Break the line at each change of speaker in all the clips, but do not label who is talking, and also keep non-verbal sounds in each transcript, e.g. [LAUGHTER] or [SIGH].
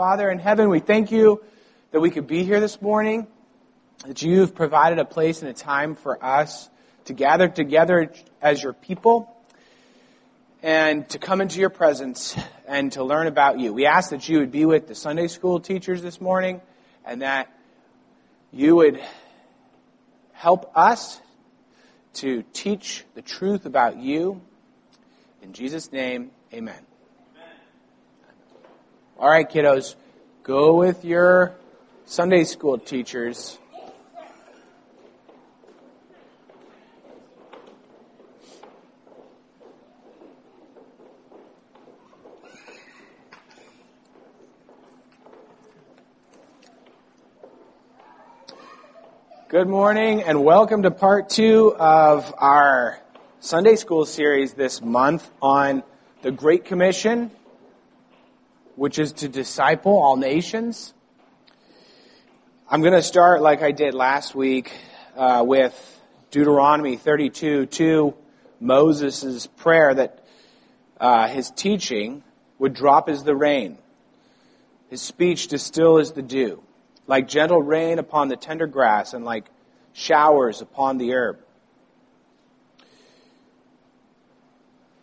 Father in heaven, we thank you that we could be here this morning, that you've provided a place and a time for us to gather together as your people and to come into your presence and to learn about you. We ask that you would be with the Sunday school teachers this morning and that you would help us to teach the truth about you. In Jesus' name, amen. All right, kiddos, go with your Sunday school teachers. Good morning and welcome to part two of our Sunday school series this month on the Great Commission which is to disciple all nations. I'm going to start like I did last week uh, with Deuteronomy 32 2, Moses' prayer that uh, his teaching would drop as the rain, his speech distill as the dew, like gentle rain upon the tender grass and like showers upon the herb.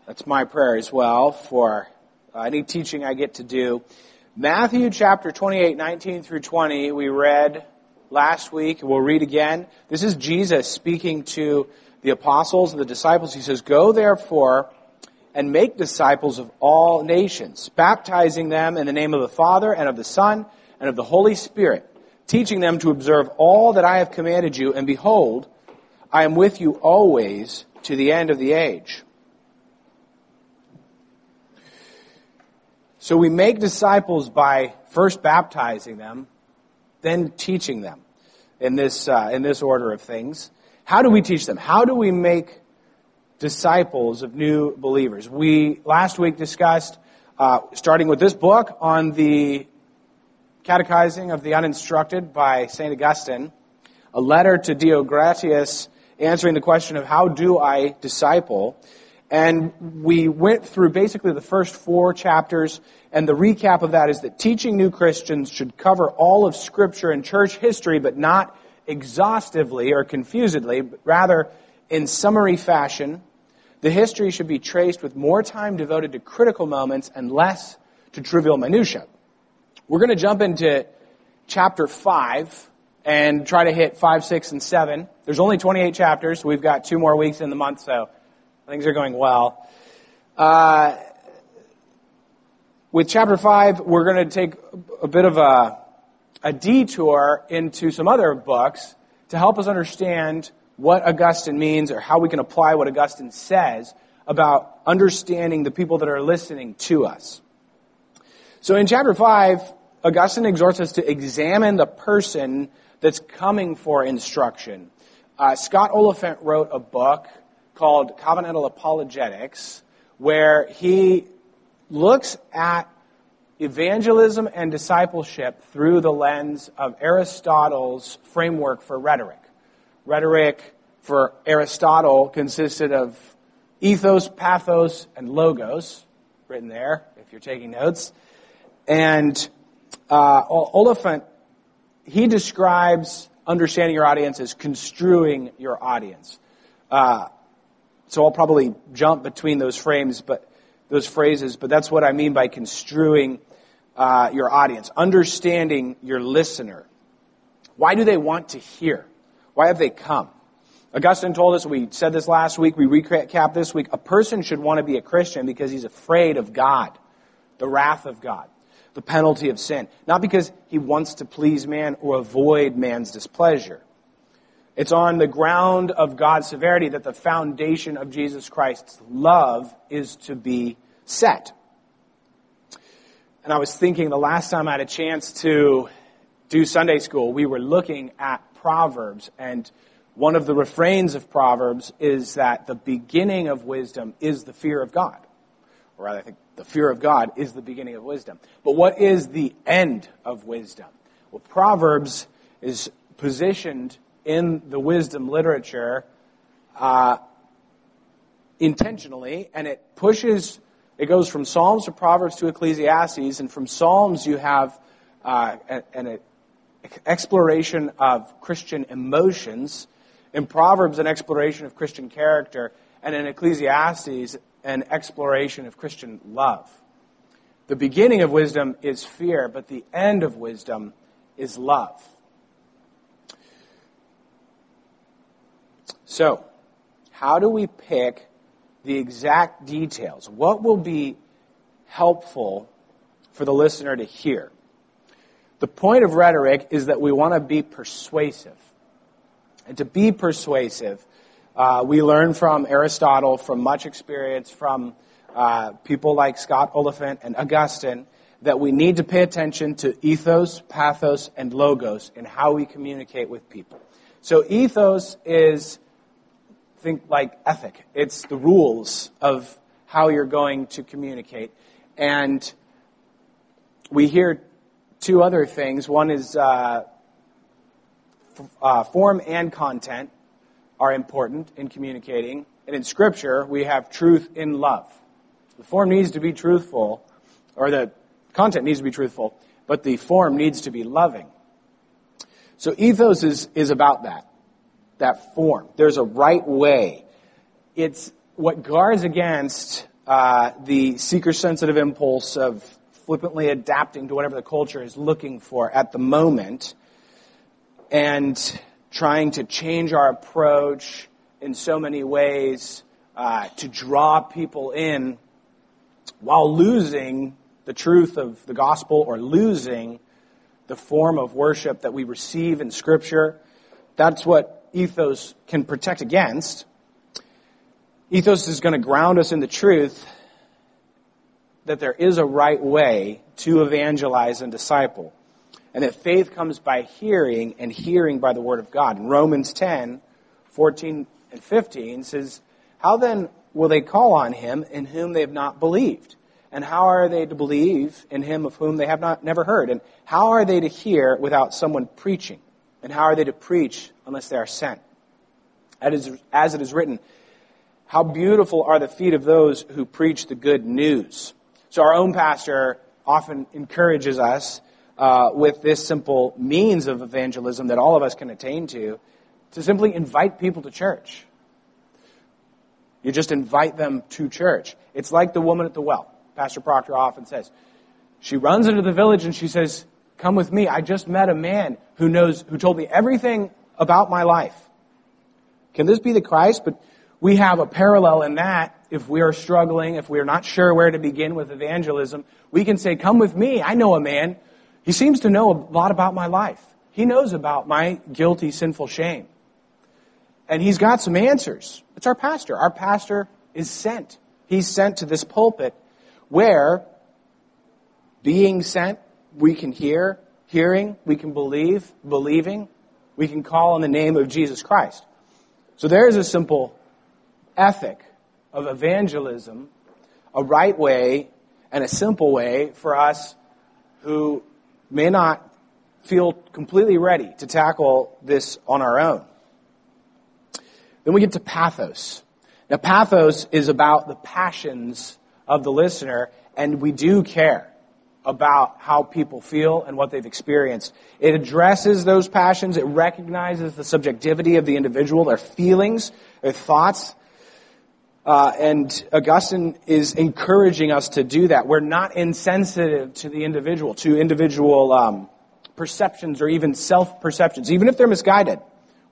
That's my prayer as well for Uh, any teaching I get to do. Matthew chapter 28, 19 through 20, we read last week. We'll read again. This is Jesus speaking to the apostles and the disciples. He says, Go therefore and make disciples of all nations, baptizing them in the name of the Father and of the Son and of the Holy Spirit, teaching them to observe all that I have commanded you, and behold, I am with you always to the end of the age. So we make disciples by first baptizing them, then teaching them in this, uh, in this order of things. How do we teach them? How do we make disciples of new believers? We last week discussed, uh, starting with this book on the Catechizing of the Uninstructed by St. Augustine, a letter to Deogratias answering the question of how do I disciple? And we went through basically the first four chapters, and the recap of that is that teaching new Christians should cover all of Scripture and church history, but not exhaustively or confusedly, but rather in summary fashion. The history should be traced with more time devoted to critical moments and less to trivial minutiae. We're going to jump into chapter 5 and try to hit 5, 6, and 7. There's only 28 chapters. We've got two more weeks in the month, so Things are going well. Uh, with chapter 5, we're going to take a bit of a, a detour into some other books to help us understand what Augustine means or how we can apply what Augustine says about understanding the people that are listening to us. So in chapter 5, Augustine exhorts us to examine the person that's coming for instruction. Uh, Scott Oliphint wrote a book called Covenantal Apologetics, where he looks at evangelism and discipleship through the lens of Aristotle's framework for rhetoric. Rhetoric for Aristotle consisted of ethos, pathos, and logos, written there if you're taking notes. And uh, Oliphint, he describes understanding your audience as construing your audience. Uh, so I'll probably jump between those frames, but those phrases, but that's what I mean by construing uh, your audience, understanding your listener. Why do they want to hear? Why have they come? Augustine told us, we said this last week, we recap this week, a person should want to be a Christian because he's afraid of God, the wrath of God, the penalty of sin. Not because he wants to please man or avoid man's displeasure. It's on the ground of God's severity that the foundation of Jesus Christ's love is to be set. And I was thinking the last time I had a chance to do Sunday school, we were looking at Proverbs, and one of the refrains of Proverbs is that the beginning of wisdom is the fear of God. Or rather, I think the fear of God is the beginning of wisdom. But what is the end of wisdom? Well, Proverbs is positioned in the wisdom literature uh, intentionally, and it pushes It goes from Psalms to Proverbs to Ecclesiastes, and from Psalms you have uh, an, an exploration of Christian emotions, in Proverbs, an exploration of Christian character, and in Ecclesiastes, an exploration of Christian love. The beginning of wisdom is fear, but the end of wisdom is love. So, how do we pick the exact details? What will be helpful for the listener to hear? The point of rhetoric is that we want to be persuasive. And to be persuasive, uh, we learn from Aristotle, from much experience, from uh, people like Scott Oliphint and Augustine, that we need to pay attention to ethos, pathos, and logos in how we communicate with people. So ethos is think like ethic. It's the rules of how you're going to communicate. And we hear two other things. One is uh, f- uh, form and content are important in communicating. And in Scripture, we have truth in love. The form needs to be truthful, or the content needs to be truthful, but the form needs to be loving. So ethos is, is about that that form. There's a right way. It's what guards against uh, the seeker sensitive impulse of flippantly adapting to whatever the culture is looking for at the moment and trying to change our approach in so many ways uh, to draw people in while losing the truth of the gospel or losing the form of worship that we receive in Scripture. That's what ethos can protect against. Ethos is going to ground us in the truth that there is a right way to evangelize and disciple. And that faith comes by hearing and hearing by the word of God. In Romans 10, 14 and 15 says, How then will they call on him in whom they have not believed? And how are they to believe in him of whom they have not never heard? And how are they to hear without someone preaching? And how are they to preach unless they are sent? As it is written, how beautiful are the feet of those who preach the good news. So our own pastor often encourages us uh, with this simple means of evangelism that all of us can attain to, to simply invite people to church. You just invite them to church. It's like the woman at the well. Pastor Proctor often says. She runs into the village and she says, Come with me. I just met a man who knows, who told me everything about my life. Can this be the Christ? But we have a parallel in that if we are struggling, if we are not sure where to begin with evangelism, we can say, come with me. I know a man. He seems to know a lot about my life. He knows about my guilty, sinful shame. And he's got some answers. It's our pastor. Our pastor is sent. He's sent to this pulpit where being sent we can hear, hearing, we can believe, believing, we can call on the name of Jesus Christ. So there is a simple ethic of evangelism, a right way and a simple way for us who may not feel completely ready to tackle this on our own. Then we get to pathos. Now, pathos is about the passions of the listener, and we do care about how people feel and what they've experienced. It addresses those passions. It recognizes the subjectivity of the individual, their feelings, their thoughts. Uh, and Augustine is encouraging us to do that. We're not insensitive to the individual, to individual um, perceptions or even self-perceptions, even if they're misguided.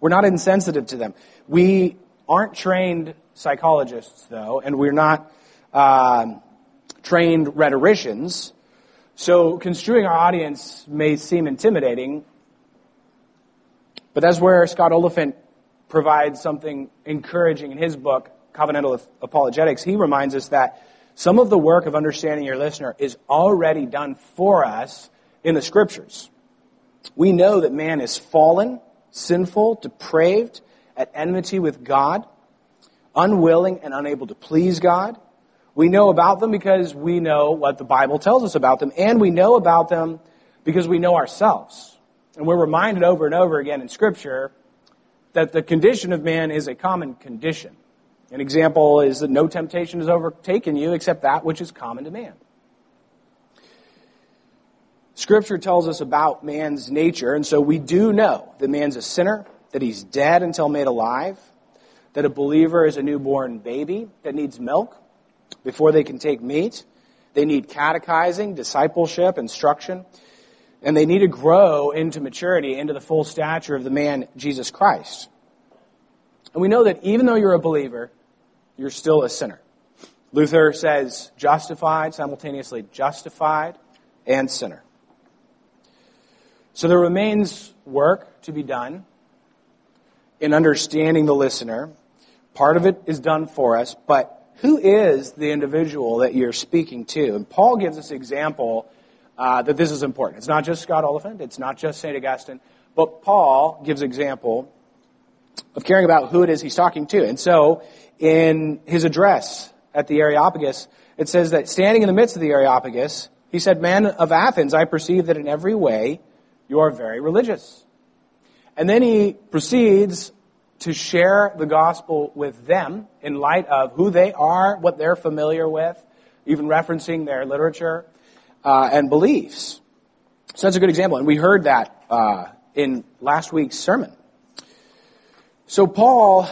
We're not insensitive to them. We aren't trained psychologists, though, and we're not um, trained rhetoricians. So construing our audience may seem intimidating, but that's where Scott Oliphint provides something encouraging in his book, Covenantal Apologetics. He reminds us that some of the work of understanding your listener is already done for us in the scriptures. We know that man is fallen, sinful, depraved, at enmity with God, unwilling and unable to please God. We know about them because we know what the Bible tells us about them, and we know about them because we know ourselves. And we're reminded over and over again in Scripture that the condition of man is a common condition. An example is that no temptation has overtaken you except that which is common to man. Scripture tells us about man's nature, and so we do know that man's a sinner, that he's dead until made alive, that a believer is a newborn baby that needs milk before they can take meat. They need catechizing, discipleship, instruction, and they need to grow into maturity, into the full stature of the man Jesus Christ. And we know that even though you're a believer, you're still a sinner. Luther says justified, simultaneously justified and sinner. So there remains work to be done in understanding the listener. Part of it is done for us, but who is the individual that you're speaking to? And Paul gives us example uh, that this is important. It's not just Scott Oliphint, it's not just St. Augustine, but Paul gives example of caring about who it is he's talking to. And so, in his address at the Areopagus, it says that standing in the midst of the Areopagus, he said, Man of Athens, I perceive that in every way you are very religious. And then he proceeds to share the gospel with them in light of who they are, what they're familiar with, even referencing their literature uh, and beliefs. So that's a good example. And we heard that uh, in last week's sermon. So Paul,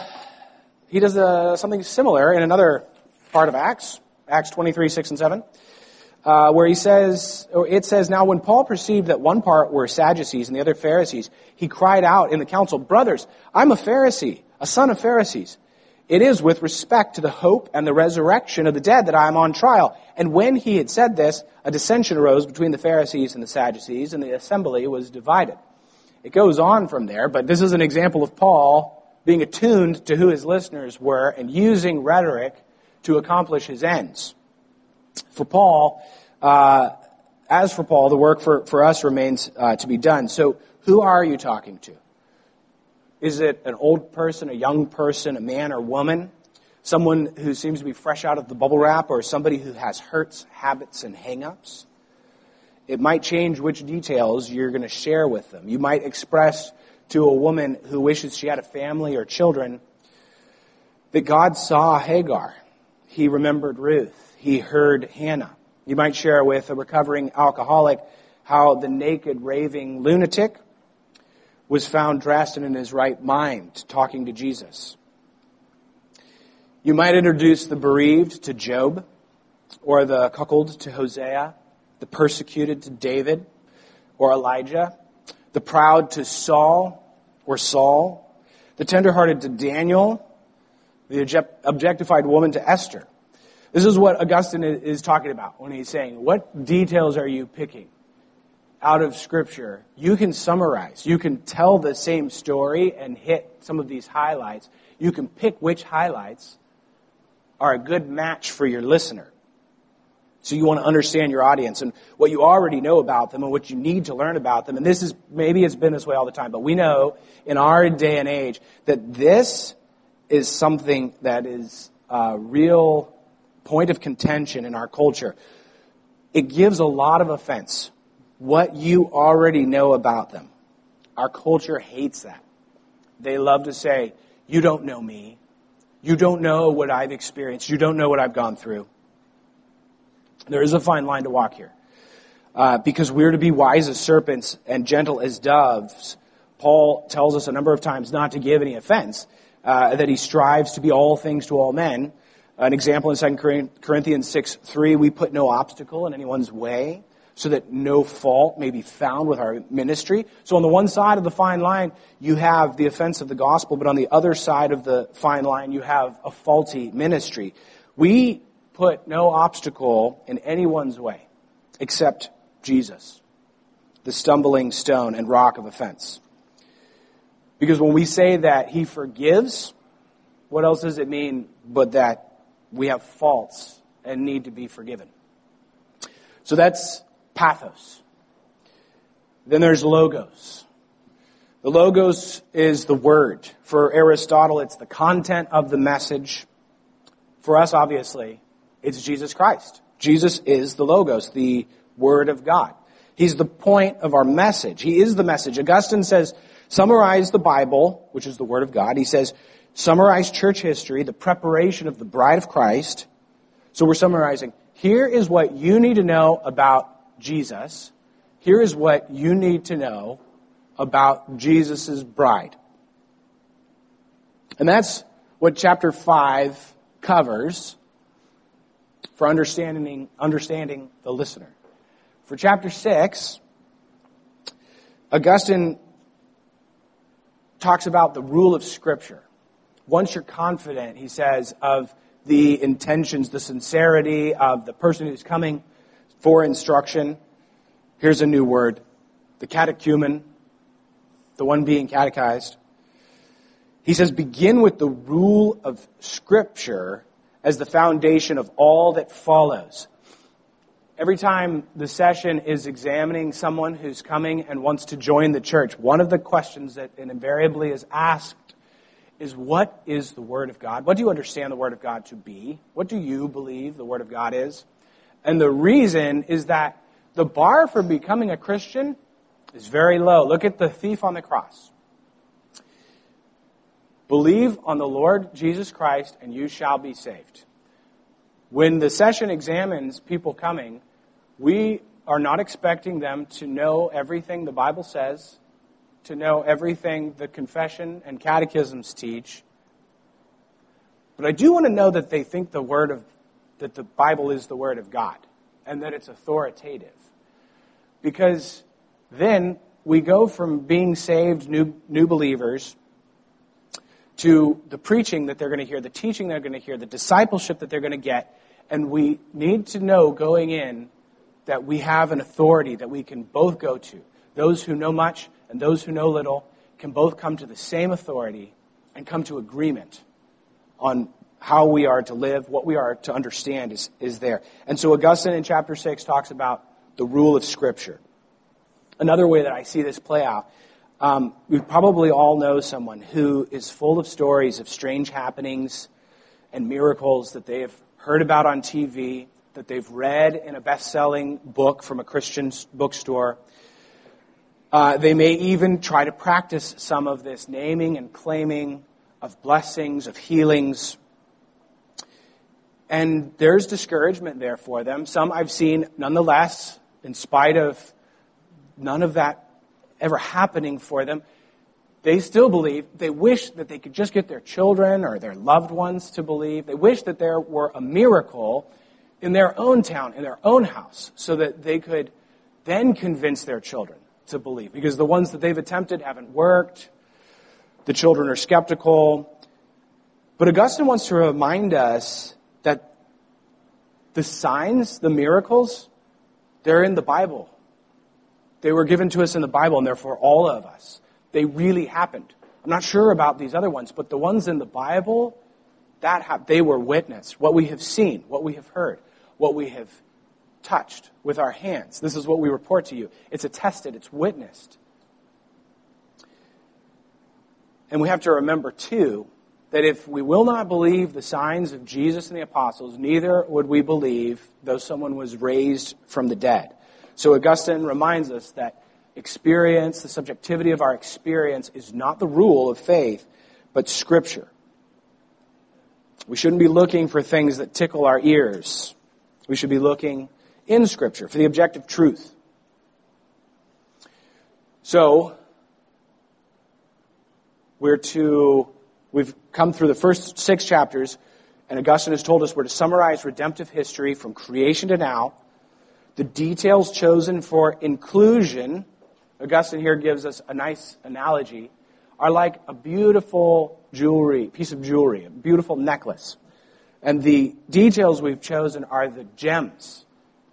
he does uh, something similar in another part of Acts, Acts 23, 6 and 7 uh, where he says, it says, now when Paul perceived that one part were Sadducees and the other Pharisees, he cried out in the council, brothers, I'm a Pharisee, a son of Pharisees. It is with respect to the hope and the resurrection of the dead that I am on trial. And when he had said this, a dissension arose between the Pharisees and the Sadducees, and the assembly was divided. It goes on from there, but this is an example of Paul being attuned to who his listeners were and using rhetoric to accomplish his ends. For Paul, uh, as for Paul, the work for, for us remains uh, to be done. So, who are you talking to? Is it an old person, a young person, a man or woman? Someone who seems to be fresh out of the bubble wrap, or somebody who has hurts, habits, and hangups? It might change which details you're going to share with them. You might express to a woman who wishes she had a family or children that God saw Hagar. He remembered Ruth he heard Hannah. You might share with a recovering alcoholic how the naked, raving lunatic was found dressed and in his right mind, talking to Jesus. You might introduce the bereaved to Job, or the cuckold to Hosea, the persecuted to David, or Elijah, the proud to Saul, or Saul, the tenderhearted to Daniel, the objectified woman to Esther. This is what Augustine is talking about when he's saying, what details are you picking out of Scripture? You can summarize. You can tell the same story and hit some of these highlights. You can pick which highlights are a good match for your listener. So you want to understand your audience and what you already know about them and what you need to learn about them. And this is, maybe it's been this way all the time, but we know in our day and age that this is something that is uh, real point of contention in our culture. It gives a lot of offense. What you already know about them. Our culture hates that. They love to say, You don't know me. You don't know what I've experienced. You don't know what I've gone through. There is a fine line to walk here. Uh, because we're to be wise as serpents and gentle as doves. Paul tells us a number of times not to give any offense, uh, that he strives to be all things to all men. An example in 2 Corinthians 6 3, we put no obstacle in anyone's way so that no fault may be found with our ministry. So on the one side of the fine line, you have the offense of the gospel, but on the other side of the fine line, you have a faulty ministry. We put no obstacle in anyone's way except Jesus, the stumbling stone and rock of offense. Because when we say that he forgives, what else does it mean but that we have faults and need to be forgiven. So that's pathos. Then there's logos. The logos is the word. For Aristotle, it's the content of the message. For us, obviously, it's Jesus Christ. Jesus is the logos, the word of God. He's the point of our message. He is the message. Augustine says, summarize the Bible, which is the word of God. He says, summarize church history, the preparation of the bride of Christ. So we're summarizing here is what you need to know about Jesus. Here is what you need to know about Jesus' bride. And that's what chapter 5 covers for understanding, understanding the listener. For chapter 6, Augustine talks about the rule of Scripture. Once you're confident, he says, of the intentions, the sincerity of the person who's coming for instruction, here's a new word the catechumen, the one being catechized. He says, begin with the rule of Scripture as the foundation of all that follows. Every time the session is examining someone who's coming and wants to join the church, one of the questions that invariably is asked is what is the Word of God? What do you understand the Word of God to be? What do you believe the Word of God is? And the reason is that the bar for becoming a Christian is very low. Look at the thief on the cross. Believe on the Lord Jesus Christ and you shall be saved. When the session examines people coming, we are not expecting them to know everything the Bible says, to know everything the confession and catechisms teach. But I do want to know that they think the word of that the Bible is the word of God and that it's authoritative. Because then we go from being saved new, new believers to the preaching that they're going to hear, the teaching they're going to hear, the discipleship that they're going to get, and we need to know going in that we have an authority that we can both go to. Those who know much and those who know little can both come to the same authority and come to agreement on how we are to live, what we are to understand is, is there. And so Augustine in chapter 6 talks about the rule of Scripture. Another way that I see this play out, um, we probably all know someone who is full of stories of strange happenings and miracles that they have heard about on TV, that they've read in a best selling book from a Christian bookstore. Uh, they may even try to practice some of this naming and claiming of blessings, of healings. And there's discouragement there for them. Some I've seen, nonetheless, in spite of none of that ever happening for them, they still believe. They wish that they could just get their children or their loved ones to believe. They wish that there were a miracle in their own town, in their own house, so that they could then convince their children to believe. Because the ones that they've attempted haven't worked. The children are skeptical. But Augustine wants to remind us that the signs, the miracles, they're in the Bible. They were given to us in the Bible, and therefore all of us. They really happened. I'm not sure about these other ones, but the ones in the Bible, that ha- they were witnessed. What we have seen, what we have heard, what we have touched with our hands. This is what we report to you. It's attested, it's witnessed. And we have to remember, too, that if we will not believe the signs of Jesus and the apostles, neither would we believe though someone was raised from the dead. So Augustine reminds us that experience, the subjectivity of our experience, is not the rule of faith, but Scripture. We shouldn't be looking for things that tickle our ears. We should be looking in Scripture for the objective truth. So, we're to, we've come through the first six chapters, and Augustine has told us we're to summarize redemptive history from creation to now. The details chosen for inclusion Augustine here gives us a nice analogy, are like a beautiful jewelry, piece of jewelry, a beautiful necklace. And the details we've chosen are the gems.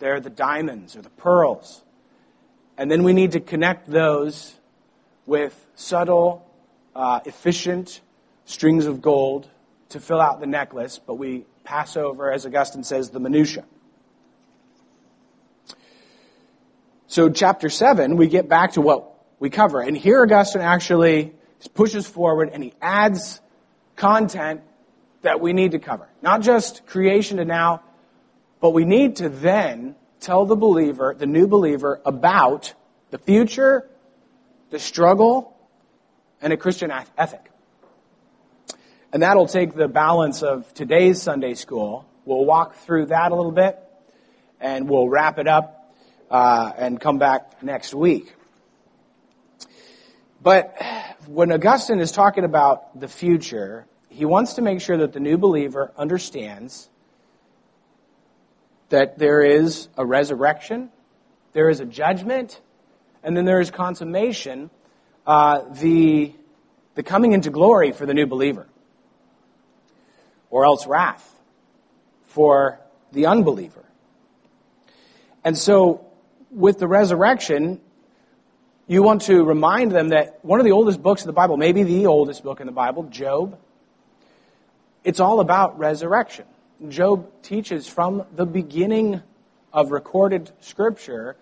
They're the diamonds or the pearls. And then we need to connect those with subtle, uh, efficient strings of gold to fill out the necklace, but we pass over, as Augustine says, the minutia. So, chapter 7, we get back to what we cover. And here Augustine actually pushes forward and he adds content that we need to cover. Not just creation to now, but we need to then tell the believer, the new believer, about the future, the struggle, and a Christian ethic. And that'll take the balance of today's Sunday school. We'll walk through that a little bit, and we'll wrap it up uh, and come back next week. But when Augustine is talking about the future, he wants to make sure that the new believer understands that there is a resurrection, there is a judgment, and then there is consummation, uh, the, the coming into glory for the new believer, or else wrath for the unbeliever. And so, with the resurrection, you want to remind them that one of the oldest books of the Bible, maybe the oldest book in the Bible, Job, it's all about resurrection. Job teaches from the beginning of recorded scripture,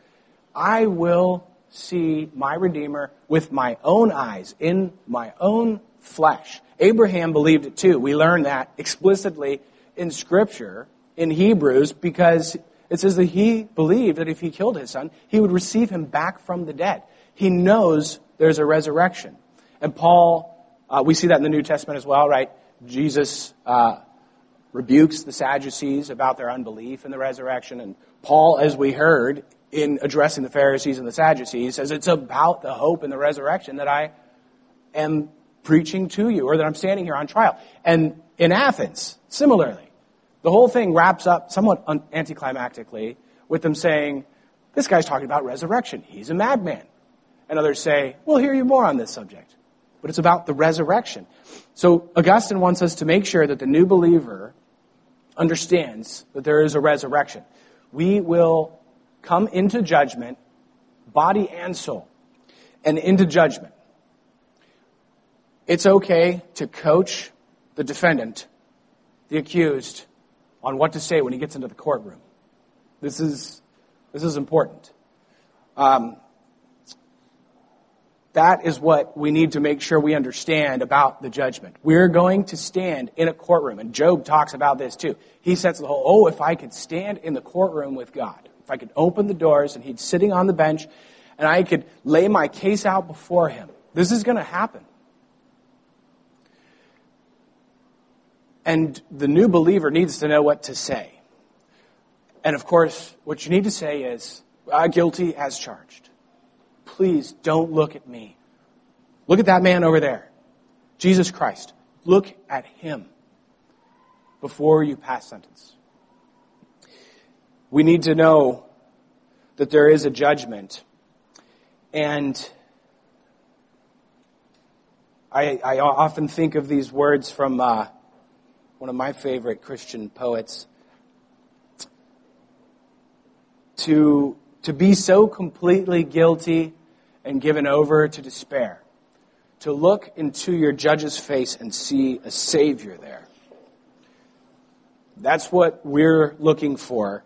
I will see my Redeemer with my own eyes, in my own flesh. Abraham believed it too. We learn that explicitly in scripture in Hebrews because it says that he believed that if he killed his son, he would receive him back from the dead. He knows there's a resurrection. And Paul, uh, we see that in the New Testament as well, right? Jesus uh, rebukes the Sadducees about their unbelief in the resurrection. And Paul, as we heard in addressing the Pharisees and the Sadducees, says it's about the hope in the resurrection that I am preaching to you or that I'm standing here on trial. And in Athens, similarly, the whole thing wraps up somewhat anticlimactically with them saying, This guy's talking about resurrection. He's a madman. And others say, We'll hear you more on this subject. But it's about the resurrection. So Augustine wants us to make sure that the new believer understands that there is a resurrection. We will come into judgment, body and soul, and into judgment. It's okay to coach the defendant, the accused, on what to say when he gets into the courtroom. This is, this is important. Um, that is what we need to make sure we understand about the judgment. We're going to stand in a courtroom, and Job talks about this too. He sets the whole, oh, if I could stand in the courtroom with God, if I could open the doors and he's sitting on the bench, and I could lay my case out before him. This is going to happen. And the new believer needs to know what to say. And of course, what you need to say is, uh, guilty as charged. Please don't look at me. Look at that man over there. Jesus Christ. Look at him before you pass sentence. We need to know that there is a judgment. And I, I often think of these words from uh, one of my favorite Christian poets. To, to be so completely guilty and given over to despair. To look into your judge's face and see a Savior there. That's what we're looking for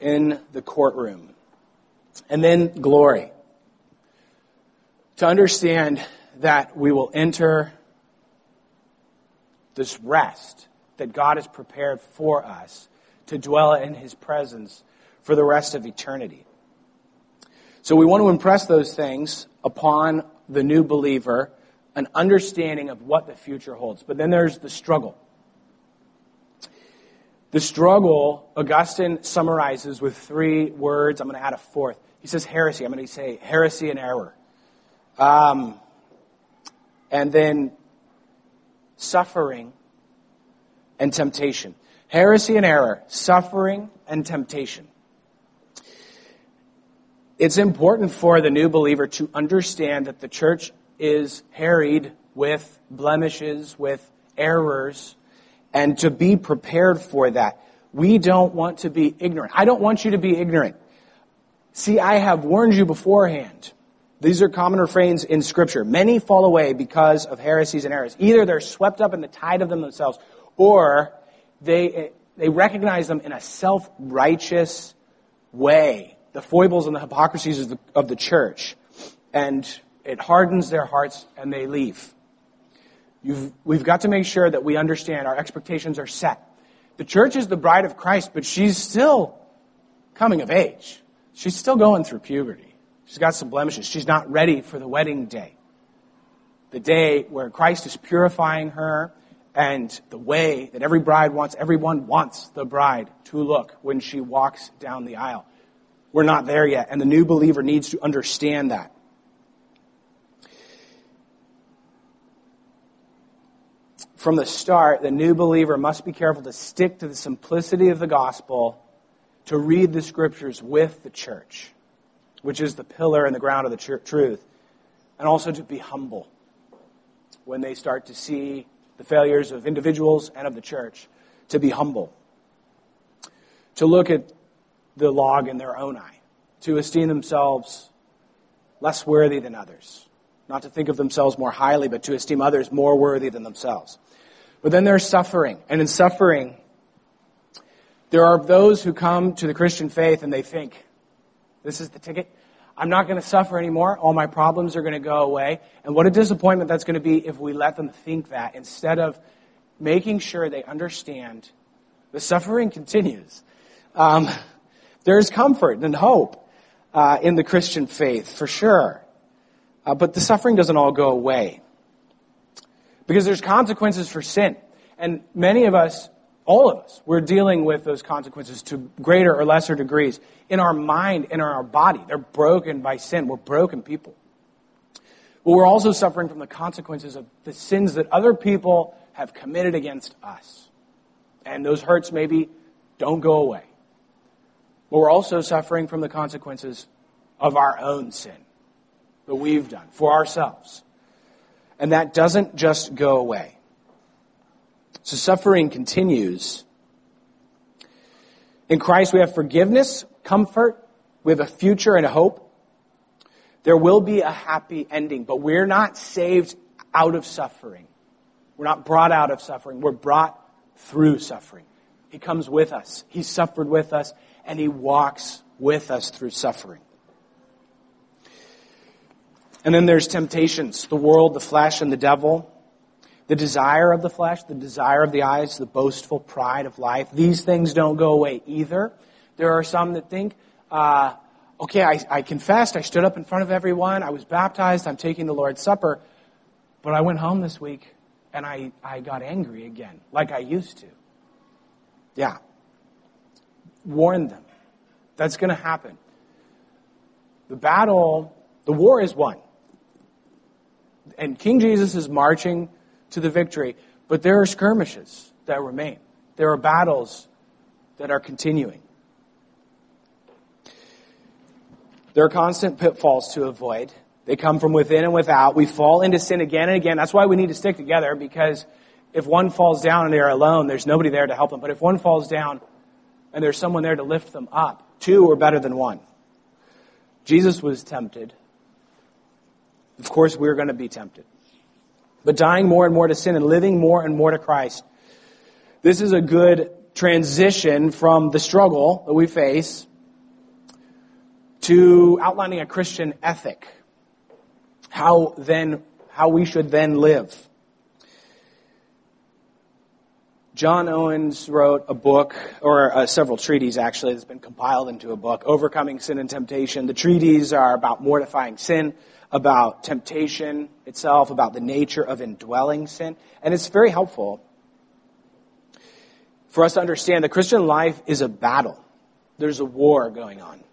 in the courtroom. And then glory. To understand that we will enter this rest that God has prepared for us to dwell in His presence for the rest of eternity. So we want to impress those things upon the new believer, an understanding of what the future holds. But then there's the struggle. The struggle, Augustine summarizes with three words. I'm going to add a fourth. He says heresy. I'm going to say heresy and error. Um, and then suffering and temptation. Heresy and error, suffering and temptation. It's important for the new believer to understand that the church is harried with blemishes, with errors, and to be prepared for that. We don't want to be ignorant. I don't want you to be ignorant. See, I have warned you beforehand. These are common refrains in Scripture. Many fall away because of heresies and errors. Either they're swept up in the tide of them themselves, or they, they recognize them in a self-righteous way. The foibles and the hypocrisies of the, of the church. And it hardens their hearts and they leave. You've, we've got to make sure that we understand our expectations are set. The church is the bride of Christ, but she's still coming of age. She's still going through puberty. She's got some blemishes. She's not ready for the wedding day. The day where Christ is purifying her and the way that every bride wants, everyone wants the bride to look when she walks down the aisle. We're not there yet, and the new believer needs to understand that. From the start, the new believer must be careful to stick to the simplicity of the gospel, to read the scriptures with the church, which is the pillar and the ground of the truth, and also to be humble when they start to see the failures of individuals and of the church, to be humble, to look at the log in their own eye, to esteem themselves less worthy than others, not to think of themselves more highly, but to esteem others more worthy than themselves. But then there's suffering, and in suffering, there are those who come to the Christian faith and they think, this is the ticket. I'm not going to suffer anymore. All my problems are going to go away. And what a disappointment that's going to be if we let them think that instead of making sure they understand the suffering continues. Um, there's comfort and hope uh, in the Christian faith, for sure. Uh, but the suffering doesn't all go away. Because there's consequences for sin. And many of us all of us, we're dealing with those consequences to greater or lesser degrees in our mind and in our body. They're broken by sin. We're broken people. But we're also suffering from the consequences of the sins that other people have committed against us. And those hurts maybe don't go away. But we're also suffering from the consequences of our own sin that we've done for ourselves. And that doesn't just go away. So suffering continues. In Christ, we have forgiveness, comfort, we have a future and a hope. There will be a happy ending, but we're not saved out of suffering. We're not brought out of suffering. We're brought through suffering. He comes with us. He suffered with us, and He walks with us through suffering. And then there's temptations the world, the flesh, and the devil the desire of the flesh, the desire of the eyes, the boastful pride of life. These things don't go away either. There are some that think, uh, okay, I, I confessed, I stood up in front of everyone, I was baptized, I'm taking the Lord's Supper, but I went home this week and I, I got angry again, like I used to. Yeah. Warn them. That's going to happen. The battle, the war is won. And King Jesus is marching to the victory. But there are skirmishes that remain. There are battles that are continuing. There are constant pitfalls to avoid. They come from within and without. We fall into sin again and again. That's why we need to stick together because if one falls down and they're alone, there's nobody there to help them. But if one falls down and there's someone there to lift them up, two are better than one. Jesus was tempted. Of course, we're going to be tempted but dying more and more to sin and living more and more to Christ. This is a good transition from the struggle that we face to outlining a Christian ethic. How then, how we should then live. John Owens wrote a book, or uh, several treatises actually, that's been compiled into a book, Overcoming Sin and Temptation. The treatises are about mortifying sin, about temptation itself, about the nature of indwelling sin. And it's very helpful for us to understand the Christian life is a battle. There's a war going on.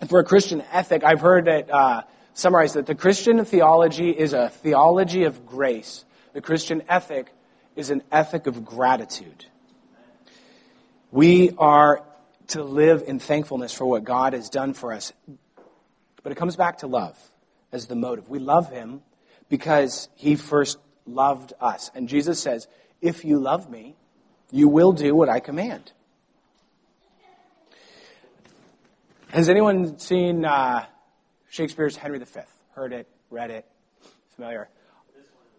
And for a Christian ethic, I've heard it uh, summarized that the Christian theology is a theology of grace. The Christian ethic is an ethic of gratitude. We are to live in thankfulness for what God has done for us. But it comes back to love as the motive. We love him because he first loved us. And Jesus says, If you love me, you will do what I command. Has anyone seen uh, Shakespeare's Henry V? Heard it, read it, familiar?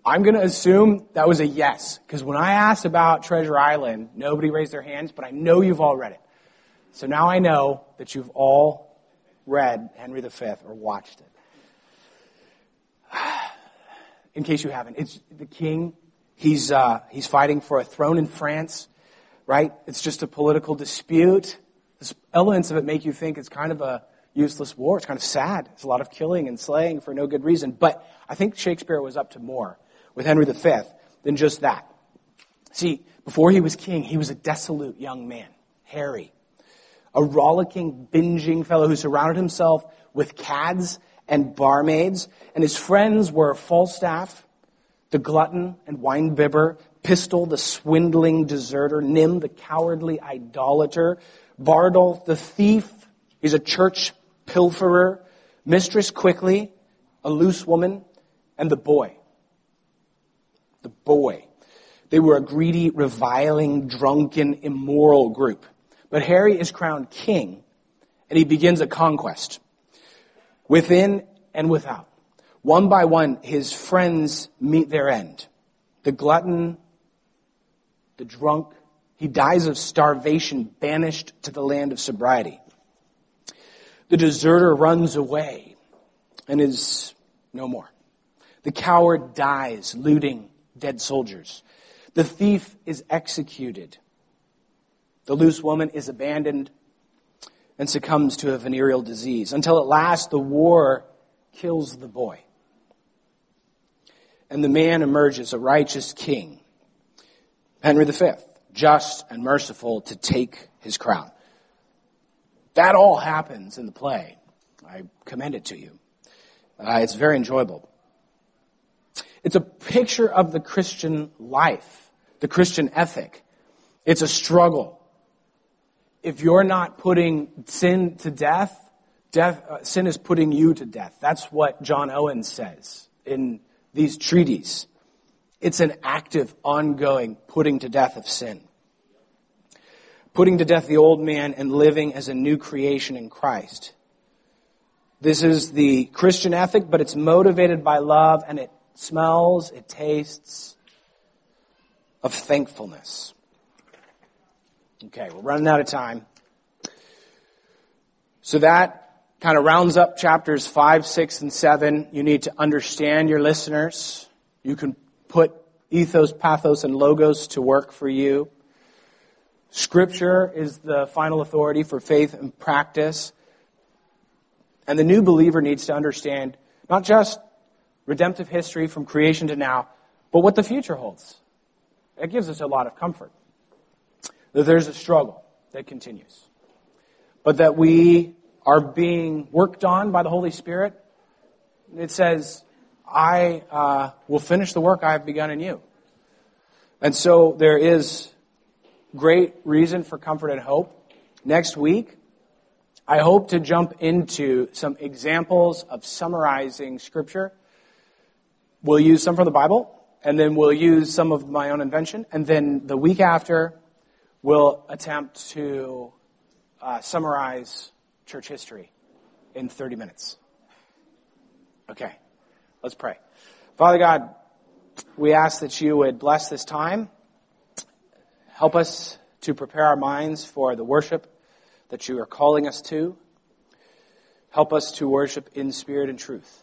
I'm going to assume that was a yes, because when I asked about Treasure Island, nobody raised their hands, but I know you've all read it. So now I know that you've all read Henry V or watched it [SIGHS] in case you haven't. It's the king. He's, uh, he's fighting for a throne in France, right? It's just a political dispute. There's elements of it make you think it's kind of a useless war. It's kind of sad. It's a lot of killing and slaying for no good reason. But I think Shakespeare was up to more with Henry V than just that. See, before he was king, he was a dissolute young man, Harry, a rollicking, binging fellow who surrounded himself with cads and barmaids, and his friends were Falstaff, the glutton and winebibber, Pistol, the swindling deserter, Nym, the cowardly idolater, Bardolph, the thief, he's a church pilferer, Mistress Quickly, a loose woman, and the boy. The boy. They were a greedy, reviling, drunken, immoral group. But Harry is crowned king, and he begins a conquest. Within and without. One by one, his friends meet their end. The glutton, the drunk, he dies of starvation, banished to the land of sobriety. The deserter runs away and is no more. The coward dies, looting dead soldiers. The thief is executed. The loose woman is abandoned and succumbs to a venereal disease until at last the war kills the boy. And the man emerges a righteous king, Henry V, just and merciful to take his crown. That all happens in the play. I commend it to you. Uh, it's very enjoyable. It's a picture of the Christian life, the Christian ethic. It's a struggle. If you're not putting sin to death, death uh, sin is putting you to death. That's what John Owen says in these treaties. It's an active, ongoing putting to death of sin. Putting to death the old man and living as a new creation in Christ. This is the Christian ethic, but it's motivated by love and it smells, it tastes of thankfulness. Okay, we're running out of time. So that kind of rounds up chapters 5, 6, and 7. You need to understand your listeners. You can put ethos, pathos, and logos to work for you. Scripture is the final authority for faith and practice. And the new believer needs to understand not just redemptive history from creation to now, but what the future holds. It gives us a lot of comfort. That there's a struggle that continues. But that we are being worked on by the Holy Spirit. It says, I uh, will finish the work I have begun in you. And so there is great reason for comfort and hope. Next week, I hope to jump into some examples of summarizing Scripture We'll use some from the Bible, and then we'll use some of my own invention, and then the week after, we'll attempt to uh, summarize church history in 30 minutes. Okay, let's pray. Father God, we ask that you would bless this time, help us to prepare our minds for the worship that you are calling us to. Help us to worship in spirit and truth.